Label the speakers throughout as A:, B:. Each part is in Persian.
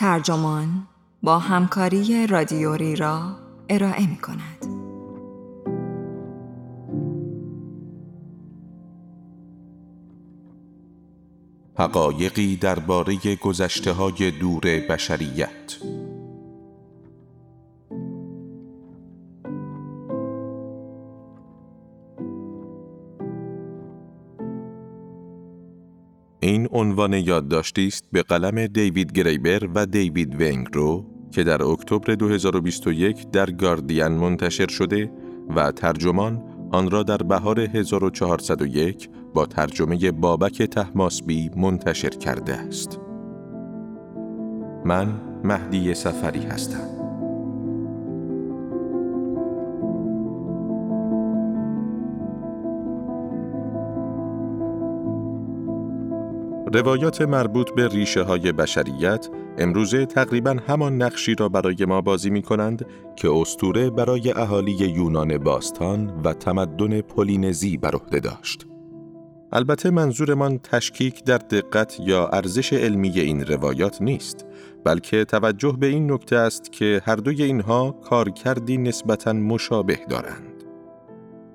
A: ترجمان با همکاری رادیوری را ارائه می کند.
B: حقایقی درباره گذشته های دور بشریت عنوان یادداشتی است به قلم دیوید گریبر و دیوید ونگرو که در اکتبر 2021 در گاردین منتشر شده و ترجمان آن را در بهار 1401 با ترجمه بابک تحماسبی منتشر کرده است. من مهدی سفری هستم. روایات مربوط به ریشه های بشریت امروزه تقریبا همان نقشی را برای ما بازی می کنند که استوره برای اهالی یونان باستان و تمدن پولینزی بر عهده داشت. البته منظورمان تشکیک در دقت یا ارزش علمی این روایات نیست، بلکه توجه به این نکته است که هر دوی اینها کارکردی نسبتاً مشابه دارند.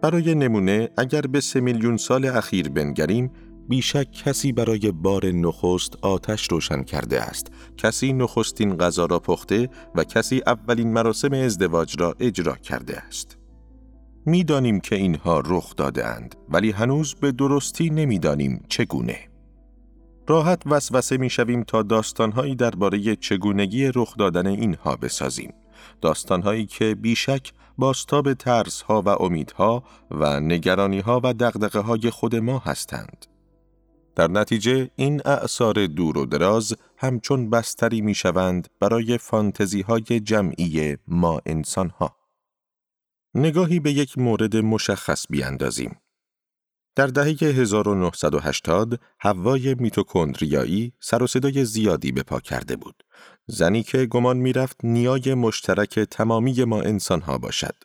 B: برای نمونه اگر به سه میلیون سال اخیر بنگریم بیشک کسی برای بار نخست آتش روشن کرده است. کسی نخستین غذا را پخته و کسی اولین مراسم ازدواج را اجرا کرده است. می‌دانیم که اینها رخ داده اند ولی هنوز به درستی نمی‌دانیم چگونه. راحت وسوسه می شویم تا داستانهایی درباره چگونگی رخ دادن اینها بسازیم. داستانهایی که بیشک باستاب ترسها و امیدها و نگرانیها و دقدقه های خود ما هستند. در نتیجه این اعثار دور و دراز همچون بستری می شوند برای فانتزی های جمعی ما انسان ها. نگاهی به یک مورد مشخص بیاندازیم. در دهه 1980 هوای میتوکندریایی سر و صدای زیادی به پا کرده بود. زنی که گمان می‌رفت نیای مشترک تمامی ما انسان ها باشد.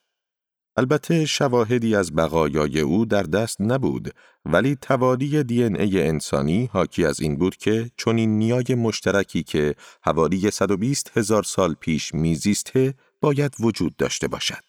B: البته شواهدی از بقایای او در دست نبود ولی توالی دی ای انسانی حاکی از این بود که چون این نیای مشترکی که حوالی 120 هزار سال پیش میزیسته باید وجود داشته باشد.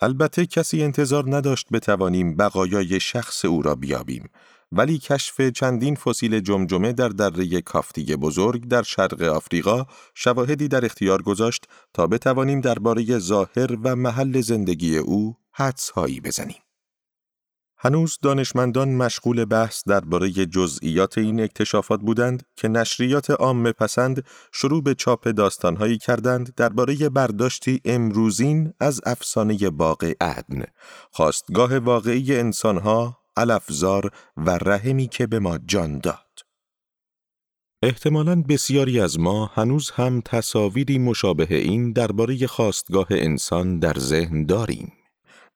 B: البته کسی انتظار نداشت بتوانیم بقایای شخص او را بیابیم ولی کشف چندین فسیل جمجمه در دره کافتی بزرگ در شرق آفریقا شواهدی در اختیار گذاشت تا بتوانیم درباره ظاهر و محل زندگی او حدس هایی بزنیم. هنوز دانشمندان مشغول بحث درباره جزئیات این اکتشافات بودند که نشریات عام پسند شروع به چاپ داستانهایی کردند درباره برداشتی امروزین از افسانه باغ عدن، خواستگاه واقعی انسانها الافزار و رحمی که به ما جان داد. احتمالاً بسیاری از ما هنوز هم تصاویری مشابه این درباره خواستگاه انسان در ذهن داریم.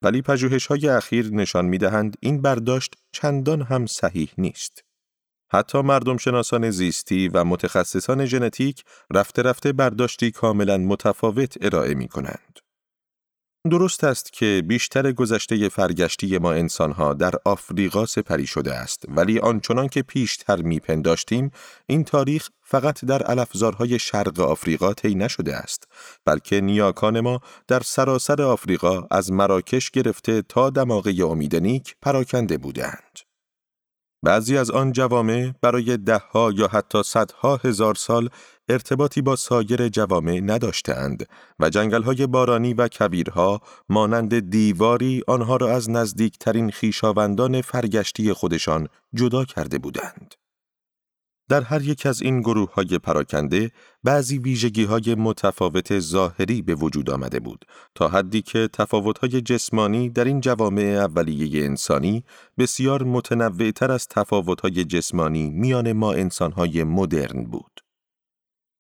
B: ولی پژوهش های اخیر نشان می دهند این برداشت چندان هم صحیح نیست. حتی مردم شناسان زیستی و متخصصان ژنتیک رفته رفته برداشتی کاملا متفاوت ارائه می کنند. درست است که بیشتر گذشته فرگشتی ما انسانها در آفریقا سپری شده است ولی آنچنان که پیشتر میپنداشتیم این تاریخ فقط در الافزارهای شرق آفریقا طی نشده است بلکه نیاکان ما در سراسر آفریقا از مراکش گرفته تا دماغه امیدنیک پراکنده بودند بعضی از آن جوامع برای دهها یا حتی صدها هزار سال ارتباطی با سایر جوامع نداشتند و جنگلهای بارانی و کبیرها مانند دیواری آنها را از نزدیکترین خیشاوندان فرگشتی خودشان جدا کرده بودند. در هر یک از این گروه های پراکنده بعضی ویژگی های متفاوت ظاهری به وجود آمده بود تا حدی که تفاوت های جسمانی در این جوامع اولیه انسانی بسیار متنوعتر از تفاوت های جسمانی میان ما انسان های مدرن بود.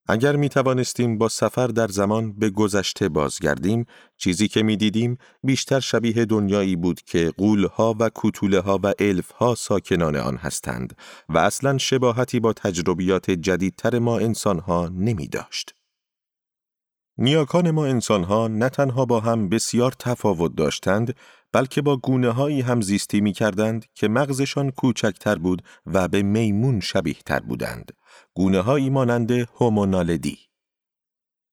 B: اگر می توانستیم با سفر در زمان به گذشته بازگردیم، چیزی که می دیدیم بیشتر شبیه دنیایی بود که قولها و کتوله ها و الفها ساکنان آن هستند و اصلا شباهتی با تجربیات جدیدتر ما انسانها نمی داشت. نیاکان ما انسانها نه تنها با هم بسیار تفاوت داشتند بلکه با گونه هایی هم زیستی می کردند که مغزشان کوچکتر بود و به میمون شبیه تر بودند. گونه هایی مانند هومونالدی.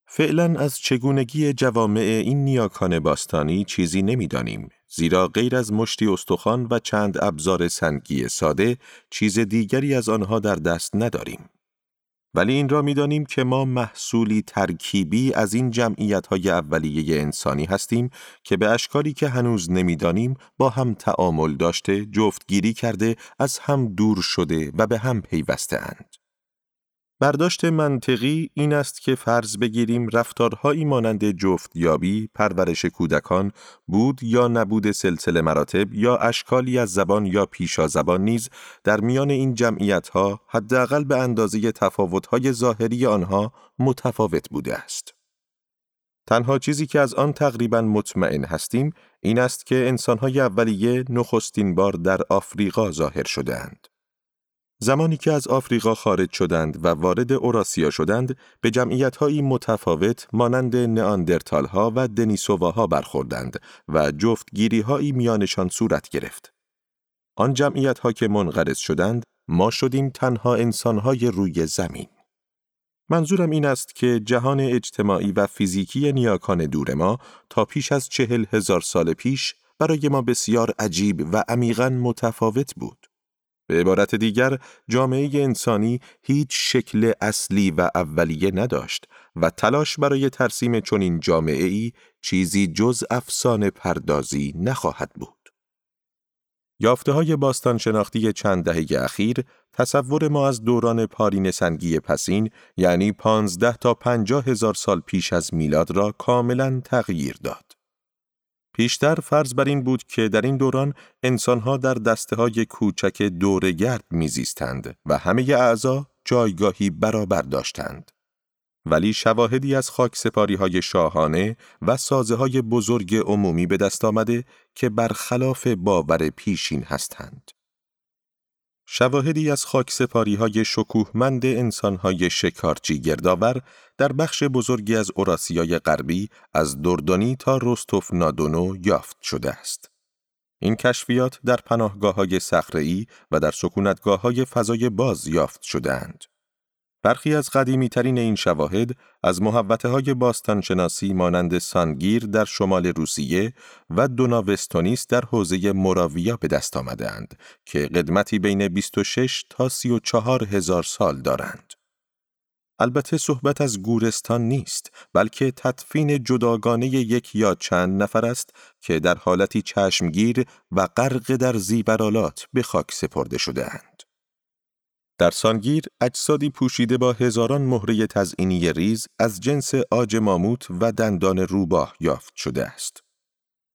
B: فعلا از چگونگی جوامع این نیاکان باستانی چیزی نمی‌دانیم زیرا غیر از مشتی استخوان و چند ابزار سنگی ساده چیز دیگری از آنها در دست نداریم. ولی این را می‌دانیم که ما محصولی ترکیبی از این جمعیت های اولیه انسانی هستیم که به اشکالی که هنوز نمی‌دانیم با هم تعامل داشته جفتگیری کرده از هم دور شده و به هم پیوسته اند. برداشت منطقی این است که فرض بگیریم رفتارهایی مانند جفتیابی، پرورش کودکان، بود یا نبود سلسله مراتب یا اشکالی از زبان یا پیشا زبان نیز در میان این جمعیتها حداقل به اندازه تفاوتهای ظاهری آنها متفاوت بوده است. تنها چیزی که از آن تقریبا مطمئن هستیم این است که انسانهای اولیه نخستین بار در آفریقا ظاهر شدهاند. زمانی که از آفریقا خارج شدند و وارد اوراسیا شدند، به جمعیتهایی متفاوت مانند نئاندرتال ها و دنیسوواها برخوردند و جفتگیری هایی میانشان صورت گرفت. آن جمعیت ها که منقرض شدند، ما شدیم تنها انسانهای روی زمین. منظورم این است که جهان اجتماعی و فیزیکی نیاکان دور ما تا پیش از چهل هزار سال پیش برای ما بسیار عجیب و عمیقا متفاوت بود. به عبارت دیگر جامعه انسانی هیچ شکل اصلی و اولیه نداشت و تلاش برای ترسیم چنین جامعه ای چیزی جز افسانه پردازی نخواهد بود. یافته های باستان شناختی چند دهه اخیر تصور ما از دوران پارین سنگی پسین یعنی پانزده تا پنجاه هزار سال پیش از میلاد را کاملا تغییر داد. پیشتر فرض بر این بود که در این دوران انسانها در دسته های کوچک دورگرد میزیستند و همه اعضا جایگاهی برابر داشتند. ولی شواهدی از خاک سپاری های شاهانه و سازه های بزرگ عمومی به دست آمده که برخلاف باور پیشین هستند. شواهدی از خاک سپاری های شکوهمند انسان های شکارچی گردآور در بخش بزرگی از اوراسیای غربی از دردانی تا رستوف نادونو یافت شده است. این کشفیات در پناهگاه های سخره‌ای و در سکونتگاه های فضای باز یافت شدهاند. برخی از قدیمی ترین این شواهد از محوطه های باستانشناسی مانند سانگیر در شمال روسیه و دوناوستونیس در حوزه مراویا به دست آمدهاند که قدمتی بین 26 تا 34 هزار سال دارند. البته صحبت از گورستان نیست بلکه تدفین جداگانه یک یا چند نفر است که در حالتی چشمگیر و غرق در زیبرالات به خاک سپرده شدهاند. در سانگیر اجسادی پوشیده با هزاران مهره تزئینی ریز از جنس عاج ماموت و دندان روباه یافت شده است.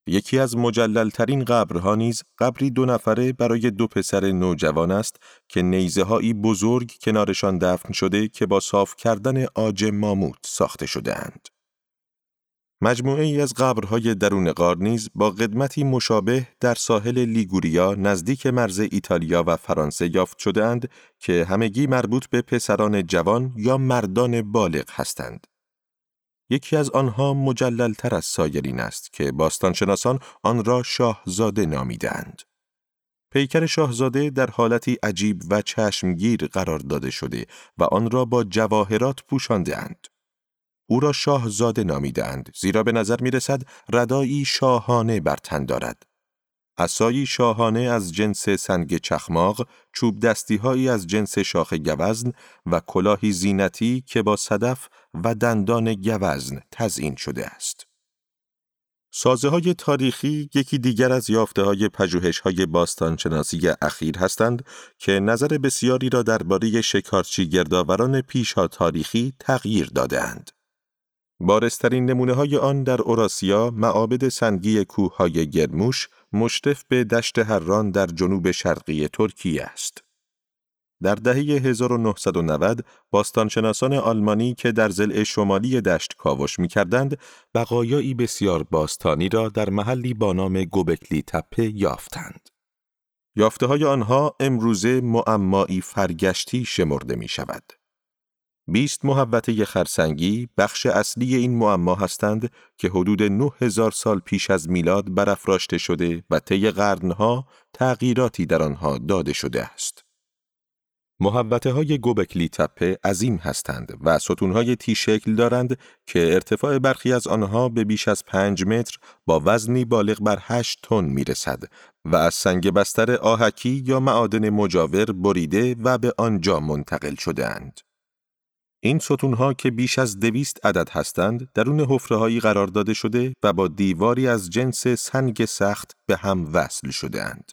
B: یکی از مجللترین قبرها نیز قبری دو نفره برای دو پسر نوجوان است که نیزه هایی بزرگ کنارشان دفن شده که با صاف کردن عاج ماموت ساخته شده اند. مجموعه ای از قبرهای درون غار نیز با قدمتی مشابه در ساحل لیگوریا نزدیک مرز ایتالیا و فرانسه یافت شده اند که همگی مربوط به پسران جوان یا مردان بالغ هستند. یکی از آنها مجللتر از سایرین است که باستانشناسان آن را شاهزاده نامیدند. پیکر شاهزاده در حالتی عجیب و چشمگیر قرار داده شده و آن را با جواهرات پوشانده اند. او را شاهزاده نامیدند زیرا به نظر می رسد ردایی شاهانه بر تن دارد. اسایی شاهانه از جنس سنگ چخماق، چوب دستی از جنس شاخ گوزن و کلاهی زینتی که با صدف و دندان گوزن تزئین شده است. سازه های تاریخی یکی دیگر از یافته های پژوهش های باستانشناسی اخیر هستند که نظر بسیاری را درباره شکارچی گردآوران پیشا تاریخی تغییر دادهاند. بارسترین نمونه های آن در اوراسیا معابد سنگی کوههای گرموش مشرف به دشت هران در جنوب شرقی ترکیه است. در دهه 1990 باستانشناسان آلمانی که در زل شمالی دشت کاوش می کردند بقایایی بسیار باستانی را در محلی با نام گوبکلی تپه یافتند. یافته های آنها امروزه معمایی فرگشتی شمرده می شود. بیست محوطه خرسنگی بخش اصلی این معما هستند که حدود 9000 سال پیش از میلاد برافراشته شده و طی قرنها تغییراتی در آنها داده شده است. محوطه های گوبکلی تپه عظیم هستند و ستونهای تی شکل دارند که ارتفاع برخی از آنها به بیش از 5 متر با وزنی بالغ بر 8 تن می رسد و از سنگ بستر آهکی یا معادن مجاور بریده و به آنجا منتقل شده اند. این ستونها که بیش از دویست عدد هستند درون حفرههایی قرار داده شده و با دیواری از جنس سنگ سخت به هم وصل شده اند.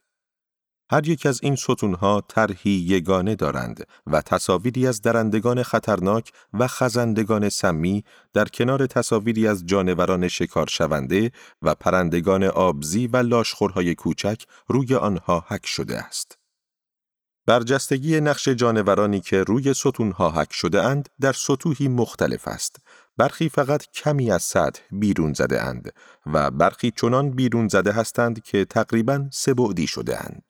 B: هر یک از این ستونها طرحی یگانه دارند و تصاویری از درندگان خطرناک و خزندگان سمی در کنار تصاویری از جانوران شکار شونده و پرندگان آبزی و لاشخورهای کوچک روی آنها حک شده است. برجستگی نقش جانورانی که روی ستونها حک شده اند در سطوحی مختلف است. برخی فقط کمی از سطح بیرون زده اند و برخی چنان بیرون زده هستند که تقریبا سبعدی شده اند.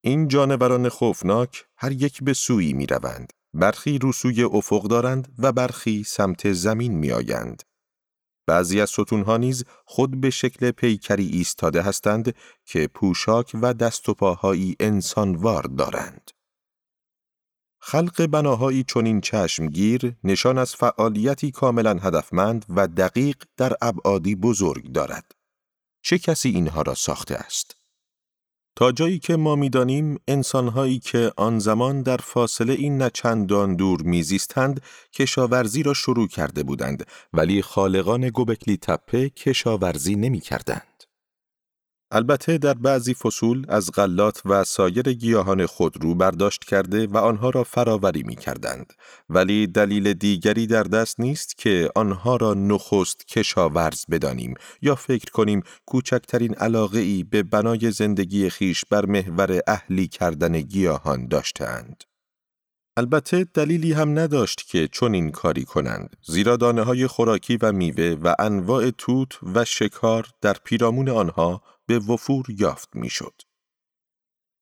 B: این جانوران خوفناک هر یک به سوی می روند. برخی رو سوی افق دارند و برخی سمت زمین می آیند. بعضی از ستونها نیز خود به شکل پیکری ایستاده هستند که پوشاک و دست و پاهایی انسانوار دارند. خلق بناهایی چنین چشمگیر نشان از فعالیتی کاملا هدفمند و دقیق در ابعادی بزرگ دارد. چه کسی اینها را ساخته است؟ تا جایی که ما می‌دانیم انسانهایی که آن زمان در فاصله این نچندان دور میزیستند کشاورزی را شروع کرده بودند ولی خالقان گوبکلی تپه کشاورزی نمی کردند. البته در بعضی فصول از غلات و سایر گیاهان خود رو برداشت کرده و آنها را فراوری می کردند. ولی دلیل دیگری در دست نیست که آنها را نخست کشاورز بدانیم یا فکر کنیم کوچکترین علاقه ای به بنای زندگی خیش بر محور اهلی کردن گیاهان داشتند. البته دلیلی هم نداشت که چون این کاری کنند زیرا دانه های خوراکی و میوه و انواع توت و شکار در پیرامون آنها به وفور یافت می‌شد.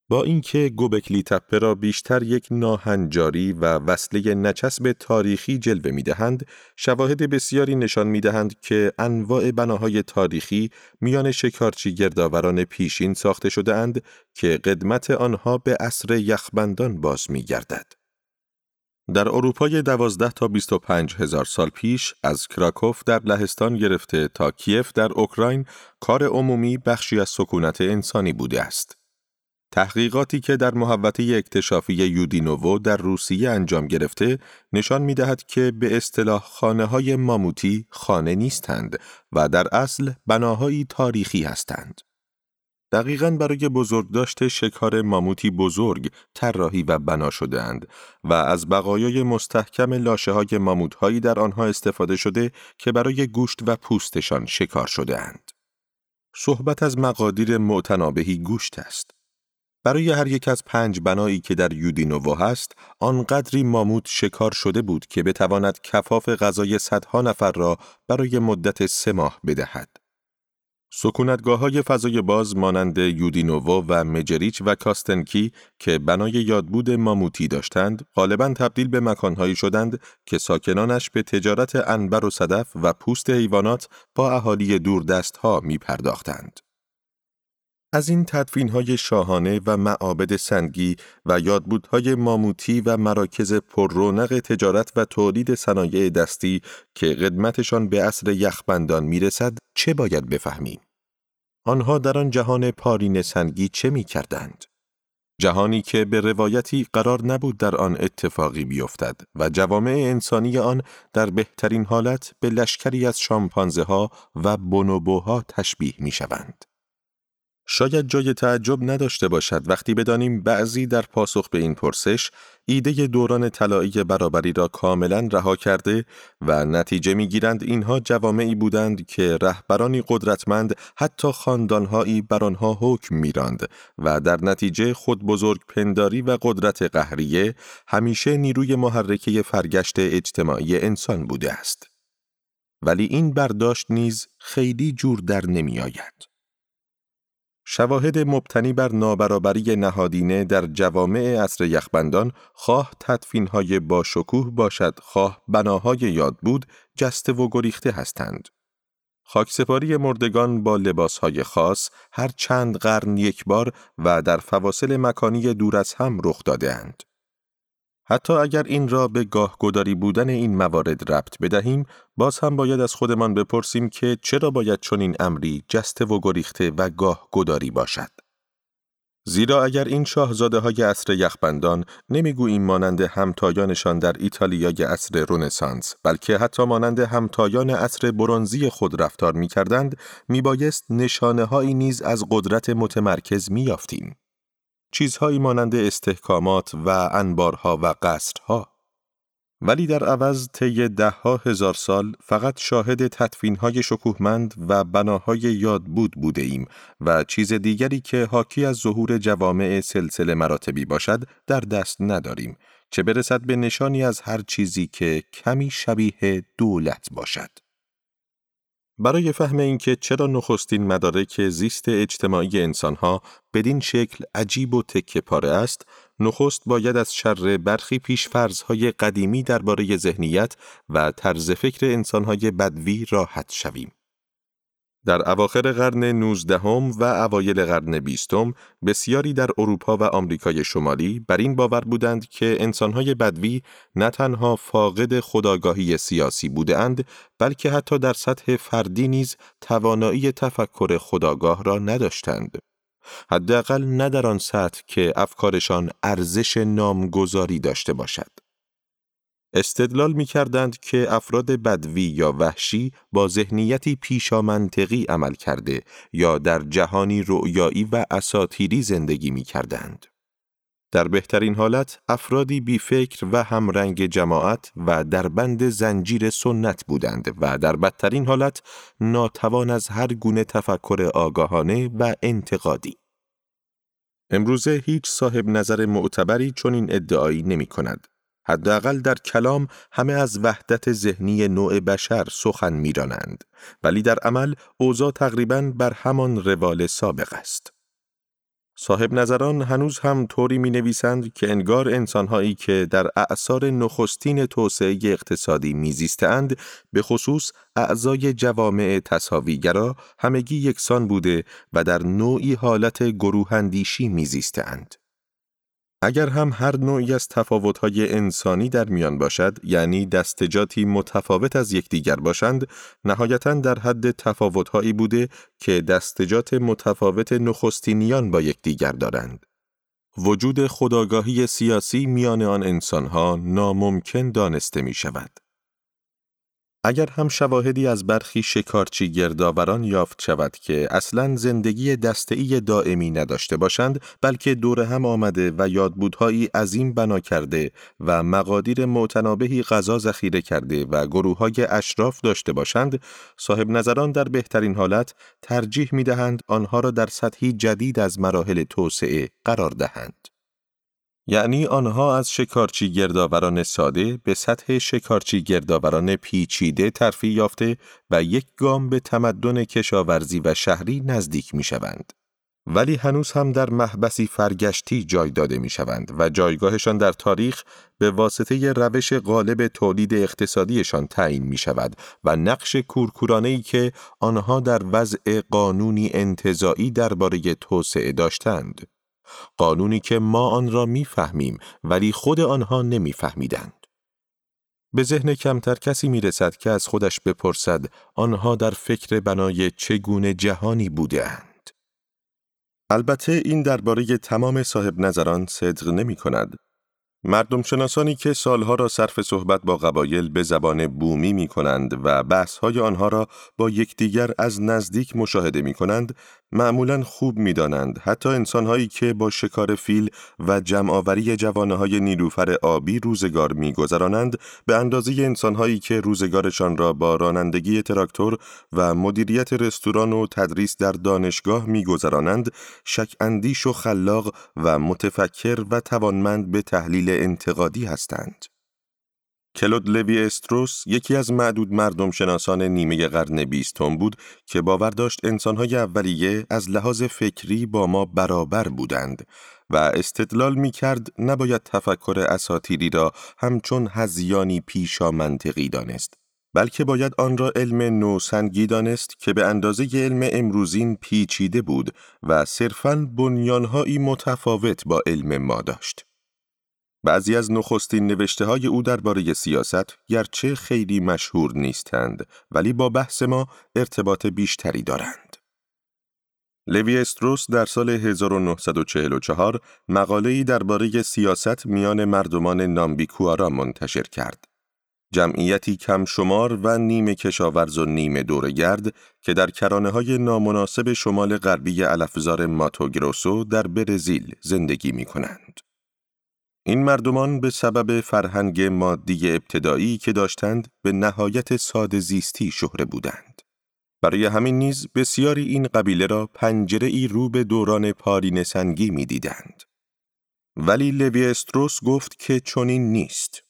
B: با اینکه گوبکلی تپه را بیشتر یک ناهنجاری و وصله نچسب تاریخی جلوه می دهند، شواهد بسیاری نشان می دهند که انواع بناهای تاریخی میان شکارچی گردآوران پیشین ساخته شده اند که قدمت آنها به عصر یخبندان باز می گردد. در اروپای دوازده تا 25 هزار سال پیش از کراکوف در لهستان گرفته تا کیف در اوکراین کار عمومی بخشی از سکونت انسانی بوده است. تحقیقاتی که در محوطه اکتشافی یودینوو در روسیه انجام گرفته نشان می دهد که به اصطلاح خانه های ماموتی خانه نیستند و در اصل بناهایی تاریخی هستند. دقیقا برای بزرگداشت شکار ماموتی بزرگ طراحی و بنا شدهاند و از بقایای مستحکم لاشه های ماموت هایی در آنها استفاده شده که برای گوشت و پوستشان شکار شده اند. صحبت از مقادیر معتنابهی گوشت است. برای هر یک از پنج بنایی که در یودینوو هست، آنقدری ماموت شکار شده بود که بتواند کفاف غذای صدها نفر را برای مدت سه ماه بدهد. سکونتگاه های فضای باز مانند یودینوو و مجریچ و کاستنکی که بنای یادبود ماموتی داشتند، غالبا تبدیل به مکانهایی شدند که ساکنانش به تجارت انبر و صدف و پوست حیوانات با اهالی دوردست ها می پرداختند. از این تدفین های شاهانه و معابد سنگی و یادبودهای ماموتی و مراکز پررونق تجارت و تولید صنایع دستی که قدمتشان به عصر یخبندان می‌رسد چه باید بفهمیم؟ آنها در آن جهان پارین سنگی چه می کردند؟ جهانی که به روایتی قرار نبود در آن اتفاقی بیفتد و جوامع انسانی آن در بهترین حالت به لشکری از شامپانزه ها و بونوبوها تشبیه می شوند. شاید جای تعجب نداشته باشد وقتی بدانیم بعضی در پاسخ به این پرسش ایده دوران طلایی برابری را کاملا رها کرده و نتیجه می‌گیرند اینها جوامعی بودند که رهبرانی قدرتمند حتی خاندانهایی بر آنها حکم میراند و در نتیجه خود بزرگ پنداری و قدرت قهریه همیشه نیروی محرکه فرگشت اجتماعی انسان بوده است. ولی این برداشت نیز خیلی جور در نمی آید. شواهد مبتنی بر نابرابری نهادینه در جوامع عصر یخبندان خواه تدفینهای با شکوه باشد خواه بناهای یاد بود جسته و گریخته هستند. خاکسپاری مردگان با لباسهای خاص هر چند قرن یک بار و در فواصل مکانی دور از هم رخ دادهاند. حتی اگر این را به گاه گداری بودن این موارد ربط بدهیم، باز هم باید از خودمان بپرسیم که چرا باید چنین امری جسته و گریخته و گاه گداری باشد. زیرا اگر این شاهزاده های عصر یخبندان نمی‌گوییم مانند همتایانشان در ایتالیای عصر رونسانس بلکه حتی مانند همتایان عصر برونزی خود رفتار می کردند می بایست نشانه نیز از قدرت متمرکز می یافتیم. چیزهایی مانند استحکامات و انبارها و قصرها. ولی در عوض طی دهها هزار سال فقط شاهد تطفینهای شکوهمند و بناهای یاد بود بوده ایم و چیز دیگری که حاکی از ظهور جوامع سلسله مراتبی باشد در دست نداریم چه برسد به نشانی از هر چیزی که کمی شبیه دولت باشد. برای فهم اینکه چرا نخستین مدارک زیست اجتماعی انسانها بدین شکل عجیب و تکه پاره است، نخست باید از شر برخی پیشفرزهای قدیمی درباره ذهنیت و طرز فکر انسانهای بدوی راحت شویم. در اواخر قرن 19 و اوایل قرن بیستم بسیاری در اروپا و آمریکای شمالی بر این باور بودند که انسانهای بدوی نه تنها فاقد خداگاهی سیاسی بودند بلکه حتی در سطح فردی نیز توانایی تفکر خداگاه را نداشتند. حداقل نه در آن سطح که افکارشان ارزش نامگذاری داشته باشد. استدلال می کردند که افراد بدوی یا وحشی با ذهنیتی پیشامنطقی عمل کرده یا در جهانی رؤیایی و اساتیری زندگی می کردند. در بهترین حالت افرادی بی فکر و همرنگ جماعت و در بند زنجیر سنت بودند و در بدترین حالت ناتوان از هر گونه تفکر آگاهانه و انتقادی. امروزه هیچ صاحب نظر معتبری چون این ادعایی نمی کند. حداقل در کلام همه از وحدت ذهنی نوع بشر سخن میرانند ولی در عمل اوضاع تقریبا بر همان روال سابق است. صاحب نظران هنوز هم طوری می نویسند که انگار انسانهایی که در اعثار نخستین توسعه اقتصادی میزیستند به خصوص اعضای جوامع تصاویگرا همگی یکسان بوده و در نوعی حالت گروهندیشی میزیستند. اگر هم هر نوعی از تفاوت‌های انسانی در میان باشد یعنی دستجاتی متفاوت از یکدیگر باشند نهایتا در حد تفاوت‌هایی بوده که دستجات متفاوت نخستینیان با یکدیگر دارند وجود خداگاهی سیاسی میان آن انسانها ناممکن دانسته می شود. اگر هم شواهدی از برخی شکارچی گردآوران یافت شود که اصلا زندگی دستعی دائمی نداشته باشند بلکه دور هم آمده و یادبودهایی عظیم بنا کرده و مقادیر معتنابهی غذا ذخیره کرده و گروه های اشراف داشته باشند صاحب نظران در بهترین حالت ترجیح می دهند آنها را در سطحی جدید از مراحل توسعه قرار دهند. یعنی آنها از شکارچی گردآوران ساده به سطح شکارچی گردآوران پیچیده ترفی یافته و یک گام به تمدن کشاورزی و شهری نزدیک می شوند. ولی هنوز هم در محبسی فرگشتی جای داده می شوند و جایگاهشان در تاریخ به واسطه روش غالب تولید اقتصادیشان تعیین می شود و نقش کورکورانه ای که آنها در وضع قانونی انتظاعی درباره توسعه داشتند. قانونی که ما آن را می‌فهمیم ولی خود آنها نمیفهمیدند. به ذهن کمتر کسی می رسد که از خودش بپرسد آنها در فکر بنای چگونه جهانی بودند. البته این درباره تمام صاحب نظران صدق نمی کند مردم شناسانی که سالها را صرف صحبت با قبایل به زبان بومی می کنند و بحثهای آنها را با یکدیگر از نزدیک مشاهده می کنند معمولا خوب می دانند حتی انسانهایی که با شکار فیل و جمعآوری جوانه های نیلوفر آبی روزگار می گذرانند به اندازه انسانهایی که روزگارشان را با رانندگی تراکتور و مدیریت رستوران و تدریس در دانشگاه می گذرانند شک اندیش و خلاق و متفکر و توانمند به تحلیل انتقادی هستند. کلود لوی استروس یکی از معدود مردم شناسان نیمه قرن بیستم بود که باور داشت انسانهای اولیه از لحاظ فکری با ما برابر بودند و استدلال می کرد نباید تفکر اساتیری را همچون هزیانی پیشا منطقی دانست. بلکه باید آن را علم نوسنگی دانست که به اندازه علم امروزین پیچیده بود و صرفاً بنیانهایی متفاوت با علم ما داشت. بعضی از نخستین نوشته های او درباره سیاست گرچه خیلی مشهور نیستند ولی با بحث ما ارتباط بیشتری دارند. لوی استروس در سال 1944 مقاله‌ای درباره سیاست میان مردمان نامبیکوارا منتشر کرد. جمعیتی کم شمار و نیمه کشاورز و نیمه دورگرد که در کرانه های نامناسب شمال غربی الفزار ماتوگروسو در برزیل زندگی می کنند. این مردمان به سبب فرهنگ مادی ابتدایی که داشتند به نهایت ساده زیستی شهره بودند. برای همین نیز بسیاری این قبیله را پنجره ای رو به دوران پارین سنگی می دیدند. ولی لوی استروس گفت که چنین نیست.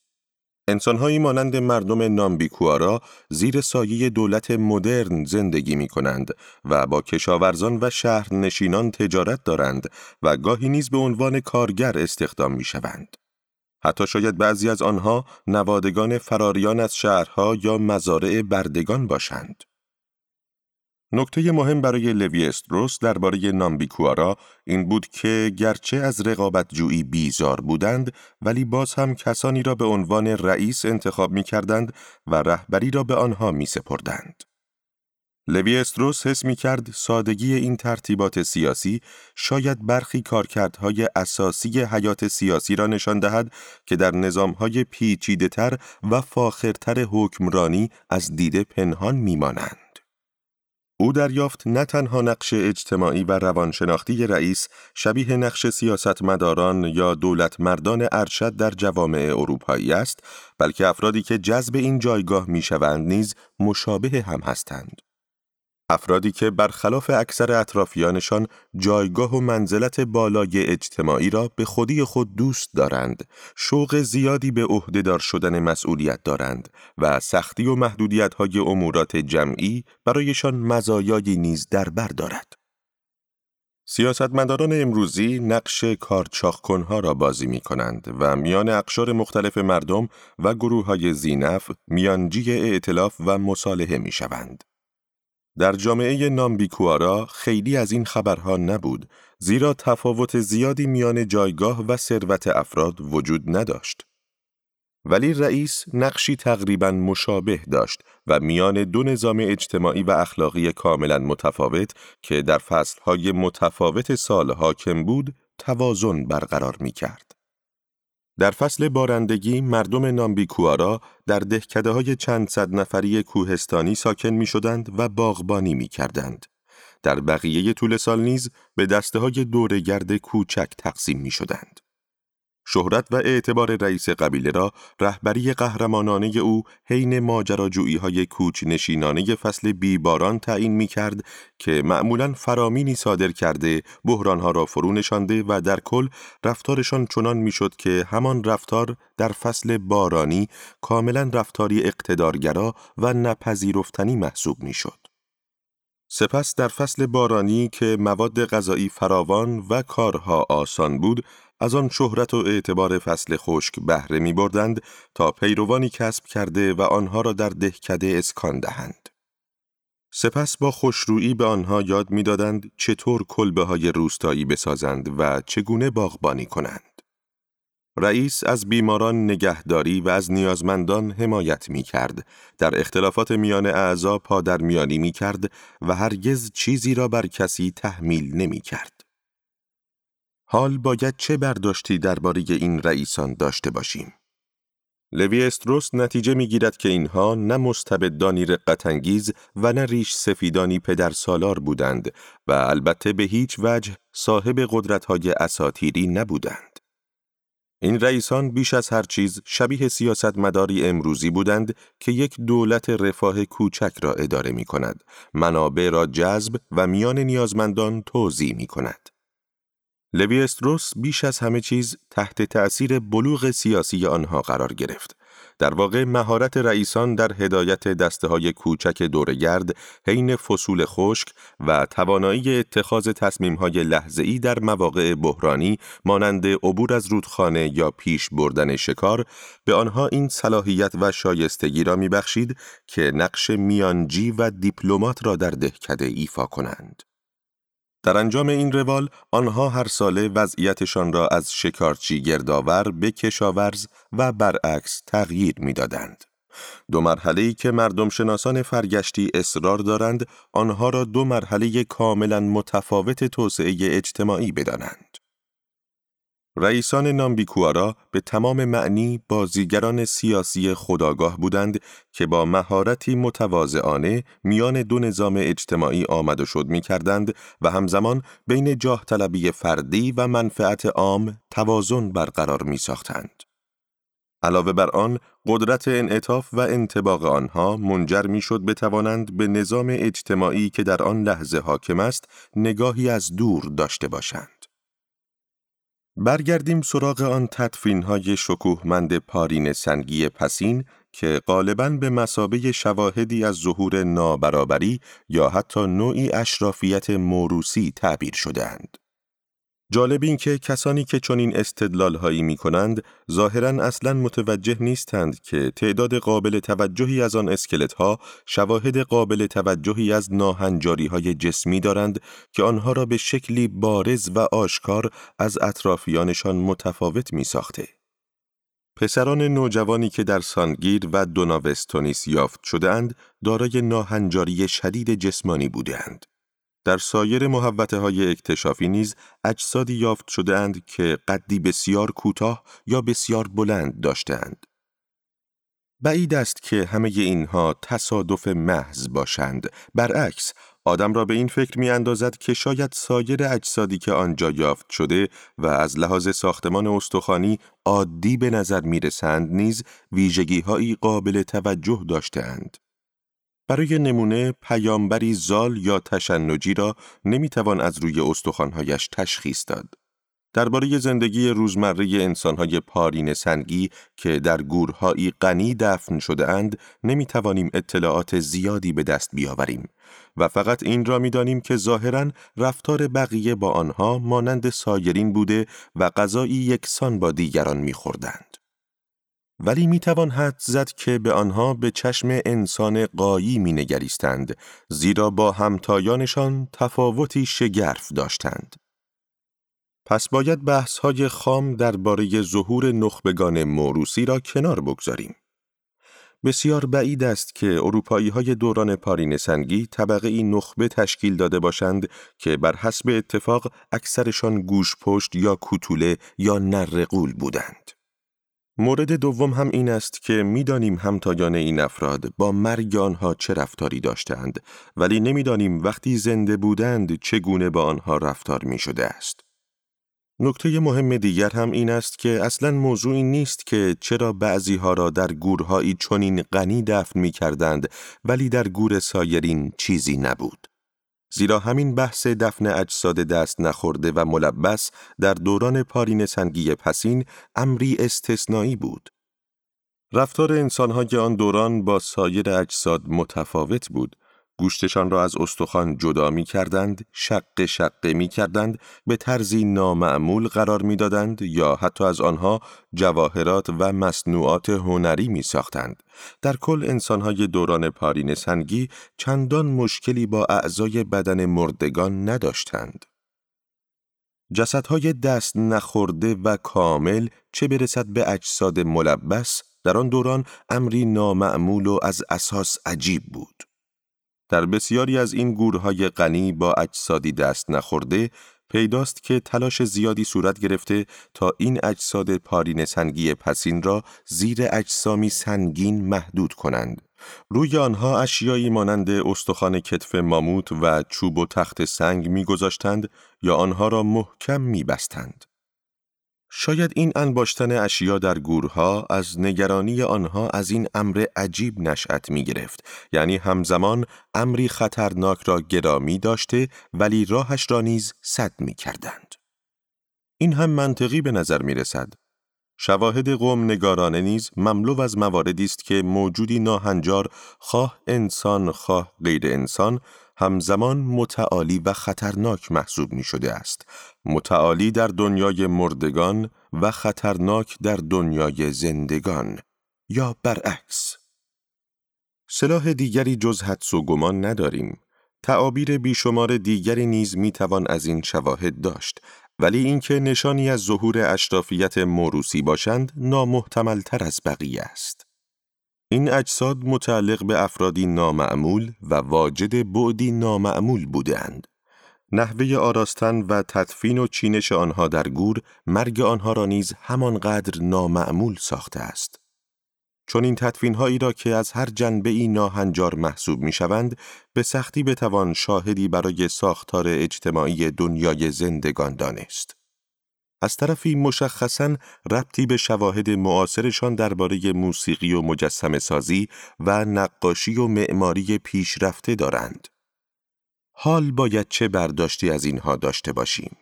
B: انسانهایی مانند مردم نامبیکوارا زیر سایه دولت مدرن زندگی می کنند و با کشاورزان و شهرنشینان تجارت دارند و گاهی نیز به عنوان کارگر استخدام می شوند. حتی شاید بعضی از آنها نوادگان فراریان از شهرها یا مزارع بردگان باشند. نکته مهم برای لوی استروس درباره نامبیکوارا این بود که گرچه از رقابت جویی بیزار بودند ولی باز هم کسانی را به عنوان رئیس انتخاب می کردند و رهبری را به آنها می سپردند. لوی استروس حس می کرد سادگی این ترتیبات سیاسی شاید برخی کارکردهای اساسی حیات سیاسی را نشان دهد که در نظامهای پیچیده تر و فاخرتر حکمرانی از دیده پنهان می مانند. او دریافت نه تنها نقش اجتماعی و روانشناختی رئیس شبیه نقش سیاستمداران یا دولت مردان ارشد در جوامع اروپایی است بلکه افرادی که جذب این جایگاه می‌شوند نیز مشابه هم هستند. افرادی که برخلاف اکثر اطرافیانشان جایگاه و منزلت بالای اجتماعی را به خودی خود دوست دارند، شوق زیادی به عهدهدار شدن مسئولیت دارند و سختی و محدودیت های امورات جمعی برایشان مزایایی نیز در بر دارد. سیاستمداران امروزی نقش کارچاخکنها را بازی می کنند و میان اقشار مختلف مردم و گروه های زینف میانجی ائتلاف و مصالحه می شوند. در جامعه نامبیکوارا خیلی از این خبرها نبود زیرا تفاوت زیادی میان جایگاه و ثروت افراد وجود نداشت. ولی رئیس نقشی تقریبا مشابه داشت و میان دو نظام اجتماعی و اخلاقی کاملا متفاوت که در فصلهای متفاوت سال حاکم بود توازن برقرار می کرد. در فصل بارندگی مردم نامبیکوارا در دهکده های چند صد نفری کوهستانی ساکن می شدند و باغبانی می کردند. در بقیه طول سال نیز به دسته های دورگرد کوچک تقسیم می شدند. شهرت و اعتبار رئیس قبیله را رهبری قهرمانانه او حین ماجراجویی های کوچ نشینانه فصل بیباران تعیین می کرد که معمولا فرامینی صادر کرده بحرانها را فرو نشانده و در کل رفتارشان چنان می‌شد که همان رفتار در فصل بارانی کاملا رفتاری اقتدارگرا و نپذیرفتنی محسوب می‌شد. سپس در فصل بارانی که مواد غذایی فراوان و کارها آسان بود، از آن شهرت و اعتبار فصل خشک بهره می بردند تا پیروانی کسب کرده و آنها را در دهکده اسکان دهند. سپس با خوشرویی به آنها یاد می‌دادند چطور کلبه های روستایی بسازند و چگونه باغبانی کنند. رئیس از بیماران نگهداری و از نیازمندان حمایت می کرد. در اختلافات میان اعضا پادرمیانی می کرد و هرگز چیزی را بر کسی تحمیل نمی کرد. حال باید چه برداشتی درباره این رئیسان داشته باشیم؟ لوی استروس نتیجه می‌گیرد که اینها نه مستبدانی رقتانگیز و نه ریش سفیدانی پدر سالار بودند و البته به هیچ وجه صاحب قدرت‌های اساتیری نبودند. این رئیسان بیش از هر چیز شبیه سیاستمداری امروزی بودند که یک دولت رفاه کوچک را اداره می کند، منابع را جذب و میان نیازمندان توضیح می کند. لوی استروس بیش از همه چیز تحت تأثیر بلوغ سیاسی آنها قرار گرفت در واقع مهارت رئیسان در هدایت دسته های کوچک دورگرد حین فصول خشک و توانایی اتخاذ تصمیم های لحظه‌ای در مواقع بحرانی مانند عبور از رودخانه یا پیش بردن شکار به آنها این صلاحیت و شایستگی را میبخشید که نقش میانجی و دیپلمات را در دهکده ایفا کنند. در انجام این روال آنها هر ساله وضعیتشان را از شکارچی گردآور به کشاورز و برعکس تغییر می‌دادند. دو مرحله که مردم شناسان فرگشتی اصرار دارند آنها را دو مرحله کاملا متفاوت توسعه اجتماعی بدانند. رئیسان نامبیکوارا به تمام معنی بازیگران سیاسی خداگاه بودند که با مهارتی متواضعانه میان دو نظام اجتماعی آمد و شد می کردند و همزمان بین جاه طلبی فردی و منفعت عام توازن برقرار می ساختند. علاوه بر آن، قدرت انعطاف و انتباق آنها منجر می شد بتوانند به نظام اجتماعی که در آن لحظه حاکم است نگاهی از دور داشته باشند. برگردیم سراغ آن تدفین های شکوهمند پارین سنگی پسین که غالباً به مسابه شواهدی از ظهور نابرابری یا حتی نوعی اشرافیت موروسی تعبیر شدهاند. جالب این که کسانی که چنین استدلال هایی می کنند ظاهرا اصلا متوجه نیستند که تعداد قابل توجهی از آن اسکلت ها شواهد قابل توجهی از ناهنجاری های جسمی دارند که آنها را به شکلی بارز و آشکار از اطرافیانشان متفاوت می ساخته. پسران نوجوانی که در سانگیر و دوناوستونیس یافت شدهاند دارای ناهنجاری شدید جسمانی بودند. در سایر محوطه های اکتشافی نیز اجسادی یافت شده اند که قدی بسیار کوتاه یا بسیار بلند داشتند. بعید است که همه اینها تصادف محض باشند. برعکس، آدم را به این فکر می اندازد که شاید سایر اجسادی که آنجا یافت شده و از لحاظ ساختمان استخوانی عادی به نظر می رسند نیز ویژگی قابل توجه داشتهاند. برای نمونه پیامبری زال یا تشنجی را نمی‌توان از روی استخوانهایش تشخیص داد. درباره زندگی روزمره انسانهای پارین سنگی که در گورهایی غنی دفن شده اند نمی توانیم اطلاعات زیادی به دست بیاوریم و فقط این را می دانیم که ظاهرا رفتار بقیه با آنها مانند سایرین بوده و غذایی یکسان با دیگران می خوردند. ولی می توان حد زد که به آنها به چشم انسان قایی می نگریستند زیرا با همتایانشان تفاوتی شگرف داشتند. پس باید بحث های خام درباره ظهور نخبگان موروسی را کنار بگذاریم. بسیار بعید است که اروپایی های دوران پارین سنگی طبقه این نخبه تشکیل داده باشند که بر حسب اتفاق اکثرشان گوش پشت یا کوتوله یا نرقول بودند. مورد دوم هم این است که می‌دانیم همتایان این افراد با مرگ آنها چه رفتاری داشتند ولی نمی‌دانیم وقتی زنده بودند چگونه با آنها رفتار می شده است. نکته مهم دیگر هم این است که اصلا موضوعی نیست که چرا بعضی ها را در گورهایی چنین غنی دفن می کردند ولی در گور سایرین چیزی نبود. زیرا همین بحث دفن اجساد دست نخورده و ملبس در دوران پارین سنگی پسین امری استثنایی بود. رفتار انسانهای آن دوران با سایر اجساد متفاوت بود گوشتشان را از استخوان جدا می کردند، شق شقه می کردند، به طرزی نامعمول قرار می دادند یا حتی از آنها جواهرات و مصنوعات هنری می ساختند. در کل انسانهای دوران پارین سنگی چندان مشکلی با اعضای بدن مردگان نداشتند. جسدهای دست نخورده و کامل چه برسد به اجساد ملبس در آن دوران امری نامعمول و از اساس عجیب بود. در بسیاری از این گورهای غنی با اجسادی دست نخورده پیداست که تلاش زیادی صورت گرفته تا این اجساد پارین سنگی پسین را زیر اجسامی سنگین محدود کنند. روی آنها اشیایی مانند استخوان کتف ماموت و چوب و تخت سنگ میگذاشتند یا آنها را محکم میبستند. شاید این انباشتن اشیا در گورها از نگرانی آنها از این امر عجیب نشأت می گرفت یعنی همزمان امری خطرناک را گرامی داشته ولی راهش را نیز صد می کردند. این هم منطقی به نظر می رسد. شواهد قوم نگارانه نیز مملو از مواردی است که موجودی ناهنجار خواه انسان خواه غیر انسان همزمان متعالی و خطرناک محسوب می شده است. متعالی در دنیای مردگان و خطرناک در دنیای زندگان یا برعکس. سلاح دیگری جز حدس و گمان نداریم. تعابیر بیشمار دیگری نیز می توان از این شواهد داشت ولی اینکه نشانی از ظهور اشرافیت موروسی باشند نامحتمل تر از بقیه است. این اجساد متعلق به افرادی نامعمول و واجد بعدی نامعمول بودند. نحوه آراستن و تدفین و چینش آنها در گور مرگ آنها را نیز همانقدر نامعمول ساخته است. چون این تدفین هایی را که از هر جنبه ای ناهنجار محسوب می شوند، به سختی بتوان شاهدی برای ساختار اجتماعی دنیای زندگان دانست. از طرفی مشخصا ربطی به شواهد معاصرشان درباره موسیقی و مجسم سازی و نقاشی و معماری پیشرفته دارند. حال باید چه برداشتی از اینها داشته باشیم؟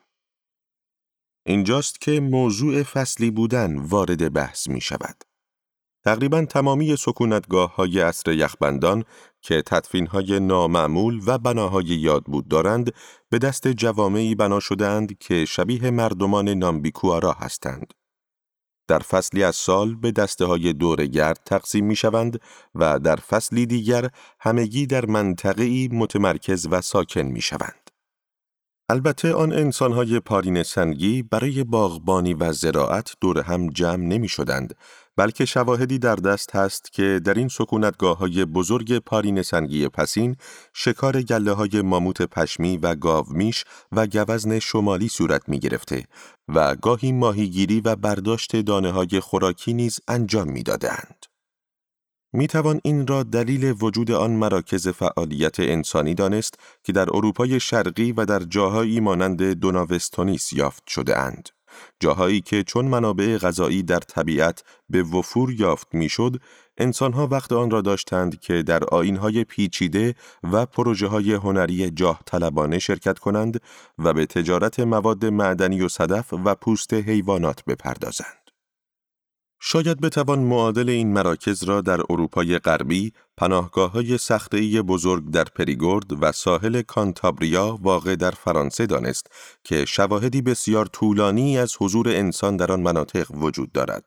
B: اینجاست که موضوع فصلی بودن وارد بحث می شود. تقریبا تمامی سکونتگاه های عصر یخبندان که تدفین های نامعمول و بناهای یاد بود دارند به دست جوامعی بنا شدند که شبیه مردمان نامبیکوارا هستند. در فصلی از سال به دسته های دور گرد تقسیم می شوند و در فصلی دیگر همگی در منطقه‌ای متمرکز و ساکن می شوند. البته آن انسانهای پارین سنگی برای باغبانی و زراعت دور هم جمع نمی شدند بلکه شواهدی در دست هست که در این سکونتگاه های بزرگ پارین سنگی پسین شکار گله های ماموت پشمی و گاومیش و گوزن شمالی صورت می گرفته و گاهی ماهیگیری و برداشت دانه های خوراکی نیز انجام می دادند. می توان این را دلیل وجود آن مراکز فعالیت انسانی دانست که در اروپای شرقی و در جاهایی مانند دوناوستونیس یافت شده اند. جاهایی که چون منابع غذایی در طبیعت به وفور یافت می‌شد، انسانها وقت آن را داشتند که در آینهای پیچیده و پروژه های هنری جاه طلبانه شرکت کنند و به تجارت مواد معدنی و صدف و پوست حیوانات بپردازند. شاید بتوان معادل این مراکز را در اروپای غربی پناهگاه های سخته بزرگ در پریگورد و ساحل کانتابریا واقع در فرانسه دانست که شواهدی بسیار طولانی از حضور انسان در آن مناطق وجود دارد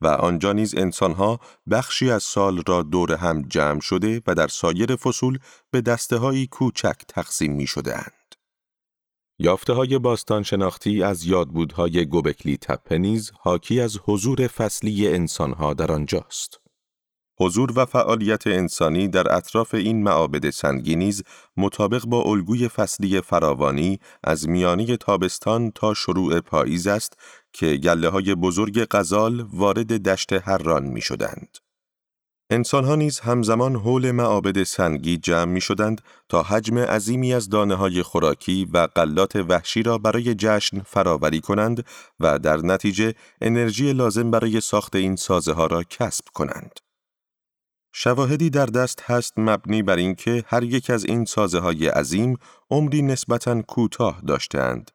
B: و آنجا نیز انسانها بخشی از سال را دور هم جمع شده و در سایر فصول به دسته کوچک تقسیم می شده اند. یافته های باستان شناختی از یادبودهای گوبکلی تپه نیز حاکی از حضور فصلی انسانها در آنجاست. حضور و فعالیت انسانی در اطراف این معابد سنگی نیز مطابق با الگوی فصلی فراوانی از میانی تابستان تا شروع پاییز است که گله های بزرگ غزال وارد دشت هران می شدند. انسانها نیز همزمان حول معابد سنگی جمع می شدند تا حجم عظیمی از دانه های خوراکی و قلات وحشی را برای جشن فراوری کنند و در نتیجه انرژی لازم برای ساخت این سازه ها را کسب کنند. شواهدی در دست هست مبنی بر اینکه هر یک از این سازه های عظیم عمری نسبتاً کوتاه داشتند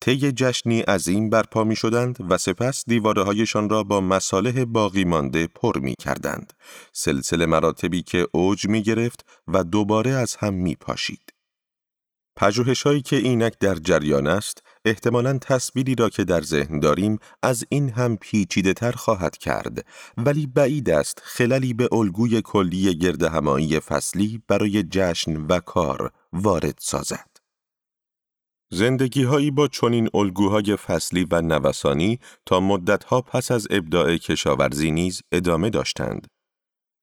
B: طی جشنی عظیم برپا می شدند و سپس دیواره هایشان را با مصالح باقی مانده پر می کردند. سلسله مراتبی که اوج می گرفت و دوباره از هم می پاشید. پجوهش هایی که اینک در جریان است، احتمالا تصویری را که در ذهن داریم از این هم پیچیده تر خواهد کرد ولی بعید است خللی به الگوی کلی گرد همایی فصلی برای جشن و کار وارد سازد. زندگی هایی با چنین الگوهای فصلی و نوسانی تا مدتها پس از ابداع کشاورزی نیز ادامه داشتند.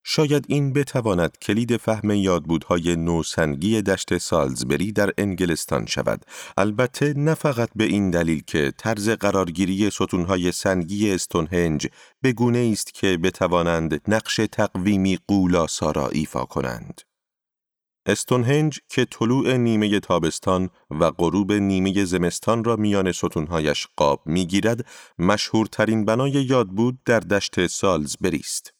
B: شاید این بتواند کلید فهم یادبودهای نوسنگی دشت سالزبری در انگلستان شود البته نه فقط به این دلیل که طرز قرارگیری ستونهای سنگی استونهنج به گونه است که بتوانند نقش تقویمی قولاسا را ایفا کنند استونهنج که طلوع نیمه تابستان و غروب نیمه زمستان را میان ستونهایش قاب می‌گیرد مشهورترین بنای یاد بود در دشت سالز بریست.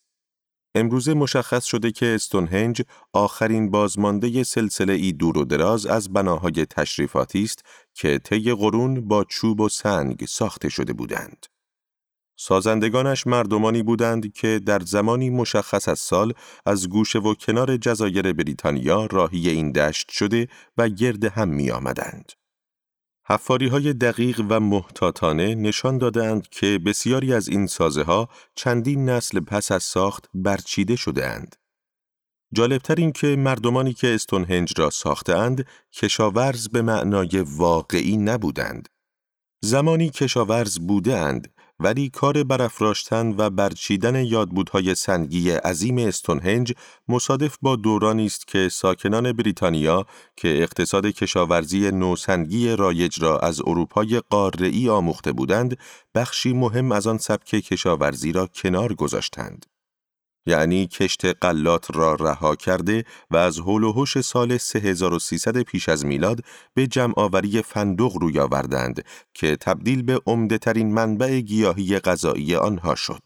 B: امروزه مشخص شده که استونهنج آخرین بازمانده سلسله ای دور و دراز از بناهای تشریفاتی است که طی قرون با چوب و سنگ ساخته شده بودند. سازندگانش مردمانی بودند که در زمانی مشخص از سال از گوشه و کنار جزایر بریتانیا راهی این دشت شده و گرد هم می آمدند. حفاری های دقیق و محتاطانه نشان دادند که بسیاری از این سازه ها چندین نسل پس از ساخت برچیده شده اند. جالبتر این که مردمانی که استونهنج را ساختند کشاورز به معنای واقعی نبودند. زمانی کشاورز بوده اند ولی کار برافراشتن و برچیدن یادبودهای سنگی عظیم استونهنج مصادف با دورانی است که ساکنان بریتانیا که اقتصاد کشاورزی نوسنگی رایج را از اروپای قاره‌ای آموخته بودند بخشی مهم از آن سبک کشاورزی را کنار گذاشتند. یعنی کشت قلات را رها کرده و از حول و حوش سال 3300 پیش از میلاد به جمعآوری فندق روی آوردند که تبدیل به عمده ترین منبع گیاهی غذایی آنها شد.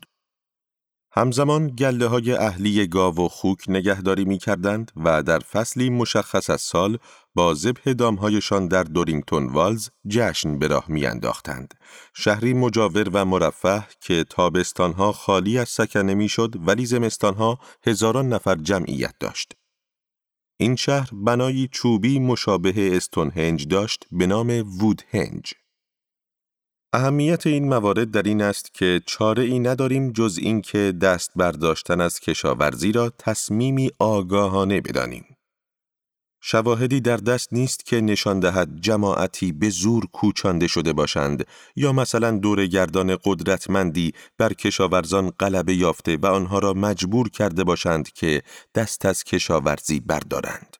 B: همزمان گله های اهلی گاو و خوک نگهداری می کردند و در فصلی مشخص از سال با زبه دامهایشان در دورینگتون والز جشن به راه می انداختند. شهری مجاور و مرفه که تابستانها خالی از سکنه می شد ولی زمستانها هزاران نفر جمعیت داشت. این شهر بنایی چوبی مشابه استونهنج داشت به نام وودهنج. اهمیت این موارد در این است که چاره ای نداریم جز این که دست برداشتن از کشاورزی را تصمیمی آگاهانه بدانیم. شواهدی در دست نیست که نشان دهد جماعتی به زور کوچانده شده باشند یا مثلا دورگردان قدرتمندی بر کشاورزان غلبه یافته و آنها را مجبور کرده باشند که دست از کشاورزی بردارند.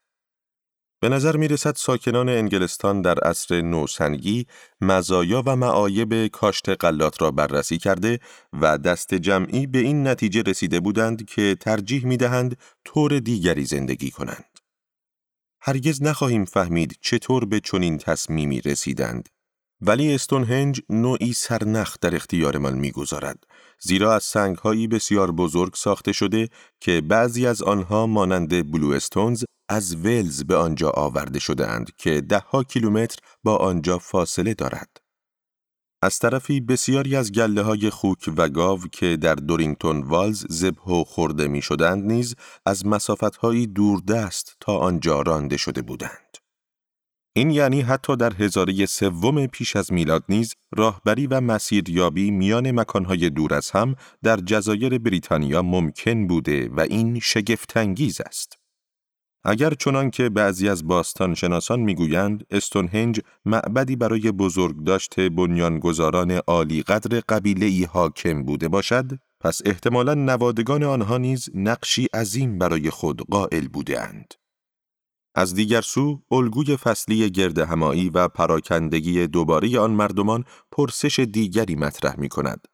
B: به نظر می رسد ساکنان انگلستان در عصر نوسنگی مزایا و معایب کاشت غلات را بررسی کرده و دست جمعی به این نتیجه رسیده بودند که ترجیح می دهند طور دیگری زندگی کنند. هرگز نخواهیم فهمید چطور به چنین تصمیمی رسیدند. ولی استونهنج نوعی سرنخ در اختیارمان می‌گذارد زیرا از سنگهایی بسیار بزرگ ساخته شده که بعضی از آنها مانند بلو استونز از ولز به آنجا آورده شده اند که دهها کیلومتر با آنجا فاصله دارد. از طرفی بسیاری از گله های خوک و گاو که در دورینگتون والز زبه و خورده می شدند نیز از مسافت هایی دوردست تا آنجا رانده شده بودند. این یعنی حتی در هزاره سوم پیش از میلاد نیز راهبری و مسیریابی میان مکانهای دور از هم در جزایر بریتانیا ممکن بوده و این شگفتانگیز است. اگر چنان که بعضی از باستان شناسان می‌گویند استونهنج معبدی برای بزرگ داشته بنیانگذاران عالی قدر قبیله ای حاکم بوده باشد، پس احتمالا نوادگان آنها نیز نقشی عظیم برای خود قائل بودند. از دیگر سو، الگوی فصلی گرد همایی و پراکندگی دوباره آن مردمان پرسش دیگری مطرح می کند.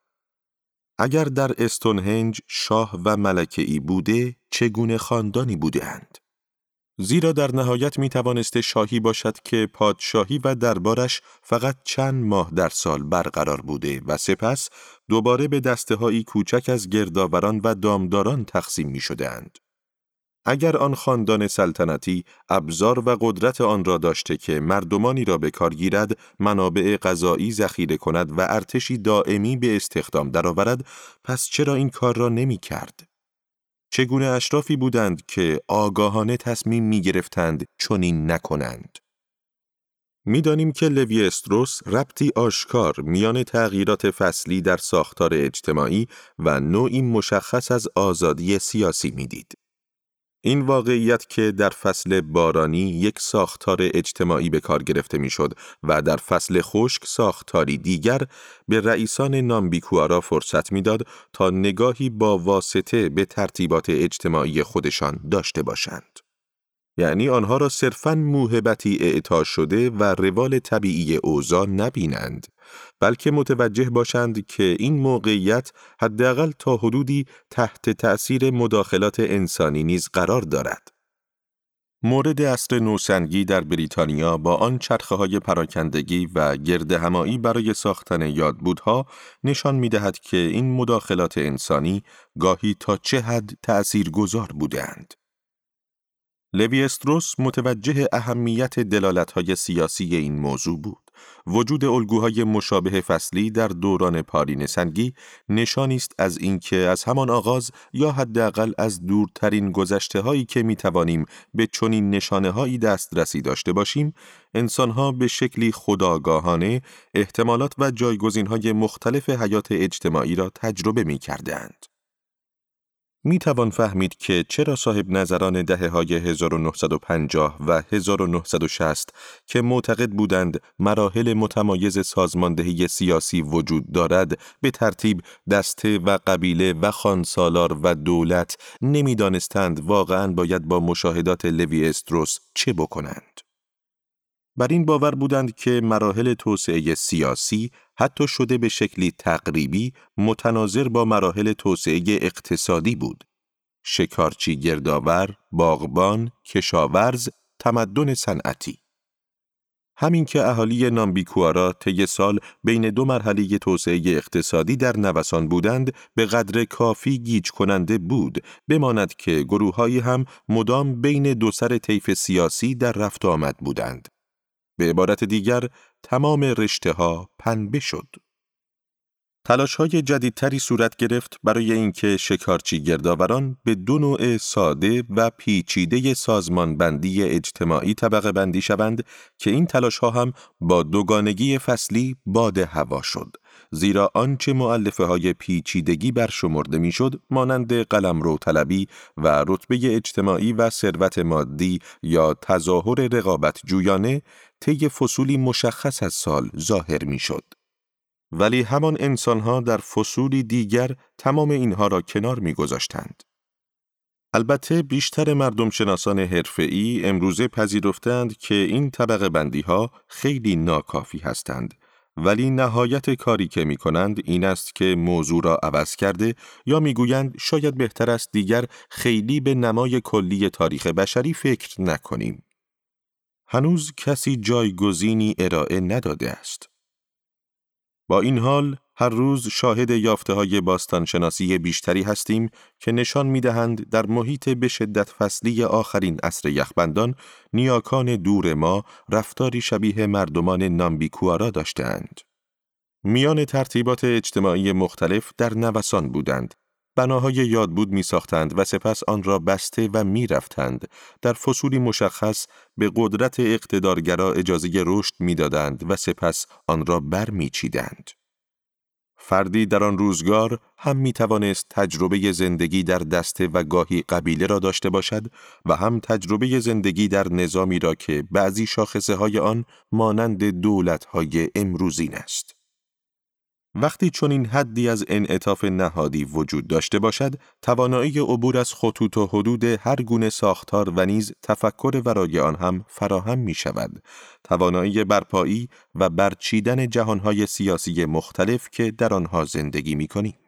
B: اگر در استونهنج شاه و ملکه ای بوده، چگونه خاندانی بودند؟ زیرا در نهایت می توانسته شاهی باشد که پادشاهی و دربارش فقط چند ماه در سال برقرار بوده و سپس دوباره به دسته هایی کوچک از گردآوران و دامداران تقسیم می شدهاند. اگر آن خاندان سلطنتی ابزار و قدرت آن را داشته که مردمانی را به کار گیرد، منابع غذایی ذخیره کند و ارتشی دائمی به استخدام درآورد، پس چرا این کار را نمی کرد؟ چگونه اشرافی بودند که آگاهانه تصمیم می گرفتند چنین نکنند؟ می‌دانیم که لوی استروس ربطی آشکار میان تغییرات فصلی در ساختار اجتماعی و نوعی مشخص از آزادی سیاسی می‌دید. این واقعیت که در فصل بارانی یک ساختار اجتماعی به کار گرفته می‌شد و در فصل خشک ساختاری دیگر به رئیسان نامبیکوارا فرصت می‌داد تا نگاهی با واسطه به ترتیبات اجتماعی خودشان داشته باشند. یعنی آنها را صرفاً موهبتی اعطا شده و روال طبیعی اوضاع نبینند بلکه متوجه باشند که این موقعیت حداقل تا حدودی تحت تأثیر مداخلات انسانی نیز قرار دارد. مورد اصر نوسنگی در بریتانیا با آن چرخه های پراکندگی و گرد همایی برای ساختن یادبودها نشان می دهد که این مداخلات انسانی گاهی تا چه حد تأثیر گذار بودند. لوی استروس متوجه اهمیت های سیاسی این موضوع بود. وجود الگوهای مشابه فصلی در دوران پارین سنگی نشانی است از اینکه از همان آغاز یا حداقل از دورترین گذشته هایی که می توانیم به چنین نشانه هایی دسترسی داشته باشیم انسانها به شکلی خداگاهانه احتمالات و جایگزین های مختلف حیات اجتماعی را تجربه می کردند. می توان فهمید که چرا صاحب نظران دهه های 1950 و 1960 که معتقد بودند مراحل متمایز سازماندهی سیاسی وجود دارد به ترتیب دسته و قبیله و خانسالار و دولت نمی‌دانستند واقعا باید با مشاهدات لوی استروس چه بکنند. بر این باور بودند که مراحل توسعه سیاسی حتی شده به شکلی تقریبی متناظر با مراحل توسعه اقتصادی بود. شکارچی گردآور، باغبان، کشاورز، تمدن صنعتی. همین که اهالی نامبیکوارا طی سال بین دو مرحله توسعه اقتصادی در نوسان بودند به قدر کافی گیج کننده بود بماند که گروههایی هم مدام بین دو سر طیف سیاسی در رفت آمد بودند به عبارت دیگر تمام رشته ها پنبه شد. تلاش های جدیدتری صورت گرفت برای اینکه شکارچی گردآوران به دو نوع ساده و پیچیده سازمانبندی اجتماعی طبقه بندی شوند که این تلاش ها هم با دوگانگی فصلی باد هوا شد زیرا آنچه معلفه های پیچیدگی برشمرده می‌شد مانند قلمرو طلبی و رتبه اجتماعی و ثروت مادی یا تظاهر رقابت جویانه طی فصولی مشخص از سال ظاهر می‌شد. ولی همان انسانها در فصولی دیگر تمام اینها را کنار میگذاشتند. البته بیشتر مردم شناسان حرفه‌ای امروزه پذیرفتند که این طبقه بندی ها خیلی ناکافی هستند ولی نهایت کاری که می کنند این است که موضوع را عوض کرده یا می‌گویند شاید بهتر است دیگر خیلی به نمای کلی تاریخ بشری فکر نکنیم. هنوز کسی جایگزینی ارائه نداده است. با این حال هر روز شاهد یافته های باستانشناسی بیشتری هستیم که نشان می دهند در محیط به شدت فصلی آخرین عصر یخبندان نیاکان دور ما رفتاری شبیه مردمان نامبیکوارا داشتند. میان ترتیبات اجتماعی مختلف در نوسان بودند بناهای یادبود می ساختند و سپس آن را بسته و می رفتند. در فصولی مشخص به قدرت اقتدارگرا اجازه رشد می دادند و سپس آن را بر می چیدند. فردی در آن روزگار هم می توانست تجربه زندگی در دسته و گاهی قبیله را داشته باشد و هم تجربه زندگی در نظامی را که بعضی شاخصه های آن مانند دولت های امروزین است. وقتی چون این حدی از انعطاف نهادی وجود داشته باشد، توانایی عبور از خطوط و حدود هر گونه ساختار و نیز تفکر ورای آن هم فراهم می شود. توانایی برپایی و برچیدن جهانهای سیاسی مختلف که در آنها زندگی می کنیم.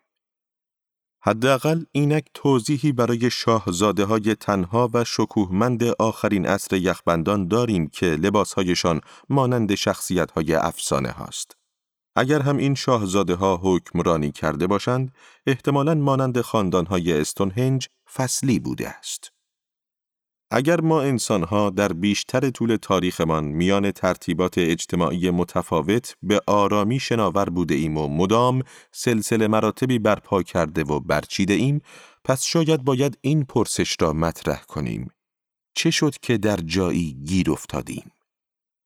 B: حداقل اینک توضیحی برای شاهزاده های تنها و شکوهمند آخرین عصر یخبندان داریم که لباسهایشان مانند شخصیت های افسانه هاست. اگر هم این شاهزاده ها حکمرانی کرده باشند، احتمالاً مانند خاندان های استونهنج فصلی بوده است. اگر ما انسانها در بیشتر طول تاریخمان میان ترتیبات اجتماعی متفاوت به آرامی شناور بوده ایم و مدام سلسله مراتبی برپا کرده و برچیده ایم، پس شاید باید این پرسش را مطرح کنیم. چه شد که در جایی گیر افتادیم؟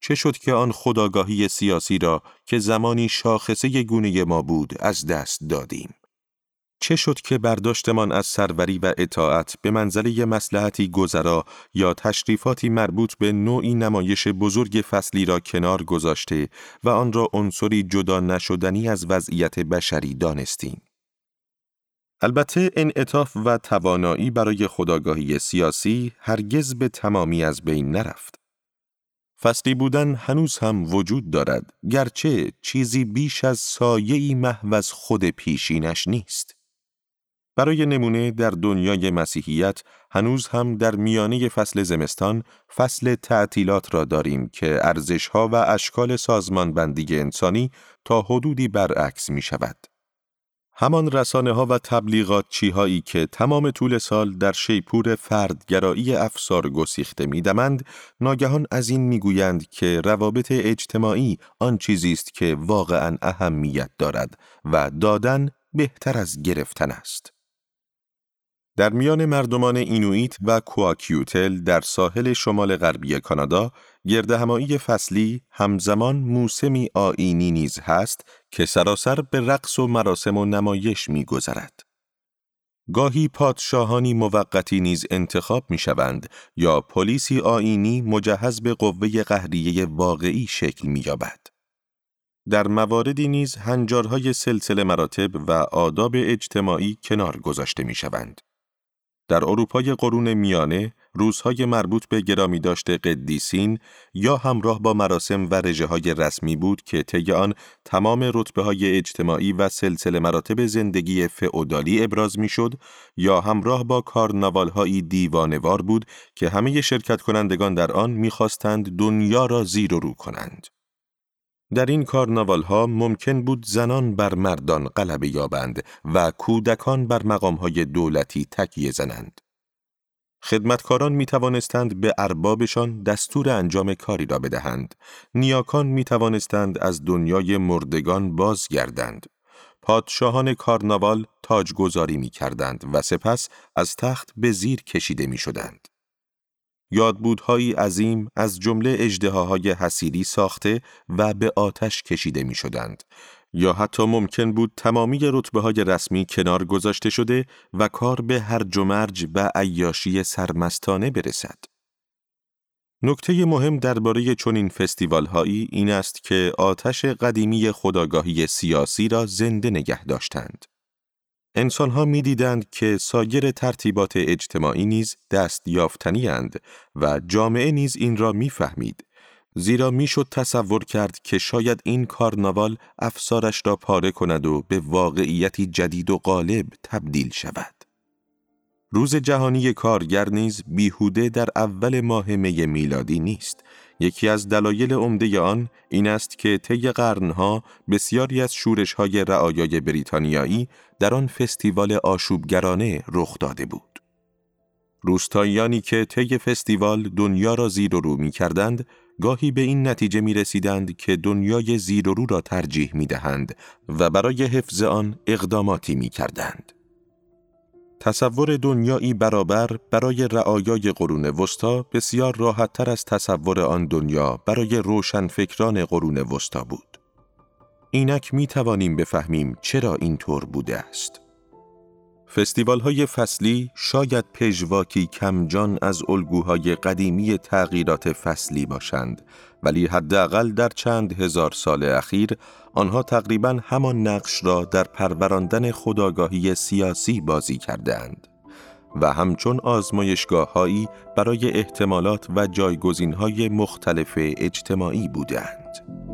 B: چه شد که آن خداگاهی سیاسی را که زمانی شاخصه گونه ما بود از دست دادیم؟ چه شد که برداشتمان از سروری و اطاعت به منزله مسلحتی گذرا یا تشریفاتی مربوط به نوعی نمایش بزرگ فصلی را کنار گذاشته و آن را عنصری جدا نشدنی از وضعیت بشری دانستیم؟ البته انعطاف و توانایی برای خداگاهی سیاسی هرگز به تمامی از بین نرفت. فصلی بودن هنوز هم وجود دارد گرچه چیزی بیش از سایه‌ای محو از خود پیشینش نیست. برای نمونه در دنیای مسیحیت هنوز هم در میانه فصل زمستان فصل تعطیلات را داریم که ارزشها و اشکال سازمانبندی انسانی تا حدودی برعکس می شود. همان رسانه ها و تبلیغات چیهایی که تمام طول سال در شیپور فردگرایی افسار گسیخته میدمند ناگهان از این می‌گویند که روابط اجتماعی آن چیزی است که واقعا اهمیت دارد و دادن بهتر از گرفتن است. در میان مردمان اینویت و کواکیوتل در ساحل شمال غربی کانادا گردهمایی فصلی همزمان موسمی آینی نیز هست که سراسر به رقص و مراسم و نمایش میگذرد. گاهی پادشاهانی موقتی نیز انتخاب می شوند یا پلیسی آینی مجهز به قوه قهریه واقعی شکل می یابد. در مواردی نیز هنجارهای سلسله مراتب و آداب اجتماعی کنار گذاشته می شوند. در اروپای قرون میانه روزهای مربوط به گرامی داشته قدیسین یا همراه با مراسم و رژه های رسمی بود که طی آن تمام رتبه های اجتماعی و سلسله مراتب زندگی فئودالی ابراز می‌شد یا همراه با کارناوال های دیوانوار بود که همه شرکت کنندگان در آن می‌خواستند دنیا را زیر و رو کنند. در این کارناوال ها ممکن بود زنان بر مردان غلبه یابند و کودکان بر مقام های دولتی تکیه زنند. خدمتکاران می توانستند به اربابشان دستور انجام کاری را بدهند. نیاکان می توانستند از دنیای مردگان بازگردند. پادشاهان کارناوال تاجگذاری می کردند و سپس از تخت به زیر کشیده می شدند. یادبودهایی عظیم از جمله اجدهاهای حسیری ساخته و به آتش کشیده می شدند. یا حتی ممکن بود تمامی رتبه های رسمی کنار گذاشته شده و کار به هر جمرج و عیاشی سرمستانه برسد. نکته مهم درباره چنین فستیوال هایی این است که آتش قدیمی خداگاهی سیاسی را زنده نگه داشتند. انسانها می دیدند که سایر ترتیبات اجتماعی نیز دست یافتنی و جامعه نیز این را می‌فهمید زیرا می‌شد تصور کرد که شاید این کارناوال افسارش را پاره کند و به واقعیتی جدید و غالب تبدیل شود. روز جهانی کارگر نیز بیهوده در اول ماه می میلادی نیست. یکی از دلایل عمده آن این است که طی قرنها بسیاری از شورش‌های رعایای بریتانیایی در آن فستیوال آشوبگرانه رخ داده بود. روستاییانی که طی فستیوال دنیا را زیر و رو می کردند، گاهی به این نتیجه می رسیدند که دنیای زیر و رو را ترجیح می دهند و برای حفظ آن اقداماتی می کردند. تصور دنیایی برابر برای رعایای قرون وسطا بسیار راحتتر از تصور آن دنیا برای روشنفکران قرون وسطا بود. اینک می توانیم بفهمیم چرا اینطور بوده است. فستیوال های فصلی شاید پژواکی کمجان از الگوهای قدیمی تغییرات فصلی باشند ولی حداقل در چند هزار سال اخیر آنها تقریبا همان نقش را در پروراندن خداگاهی سیاسی بازی کردهاند و همچون آزمایشگاه هایی برای احتمالات و جایگزین های مختلف اجتماعی بودند.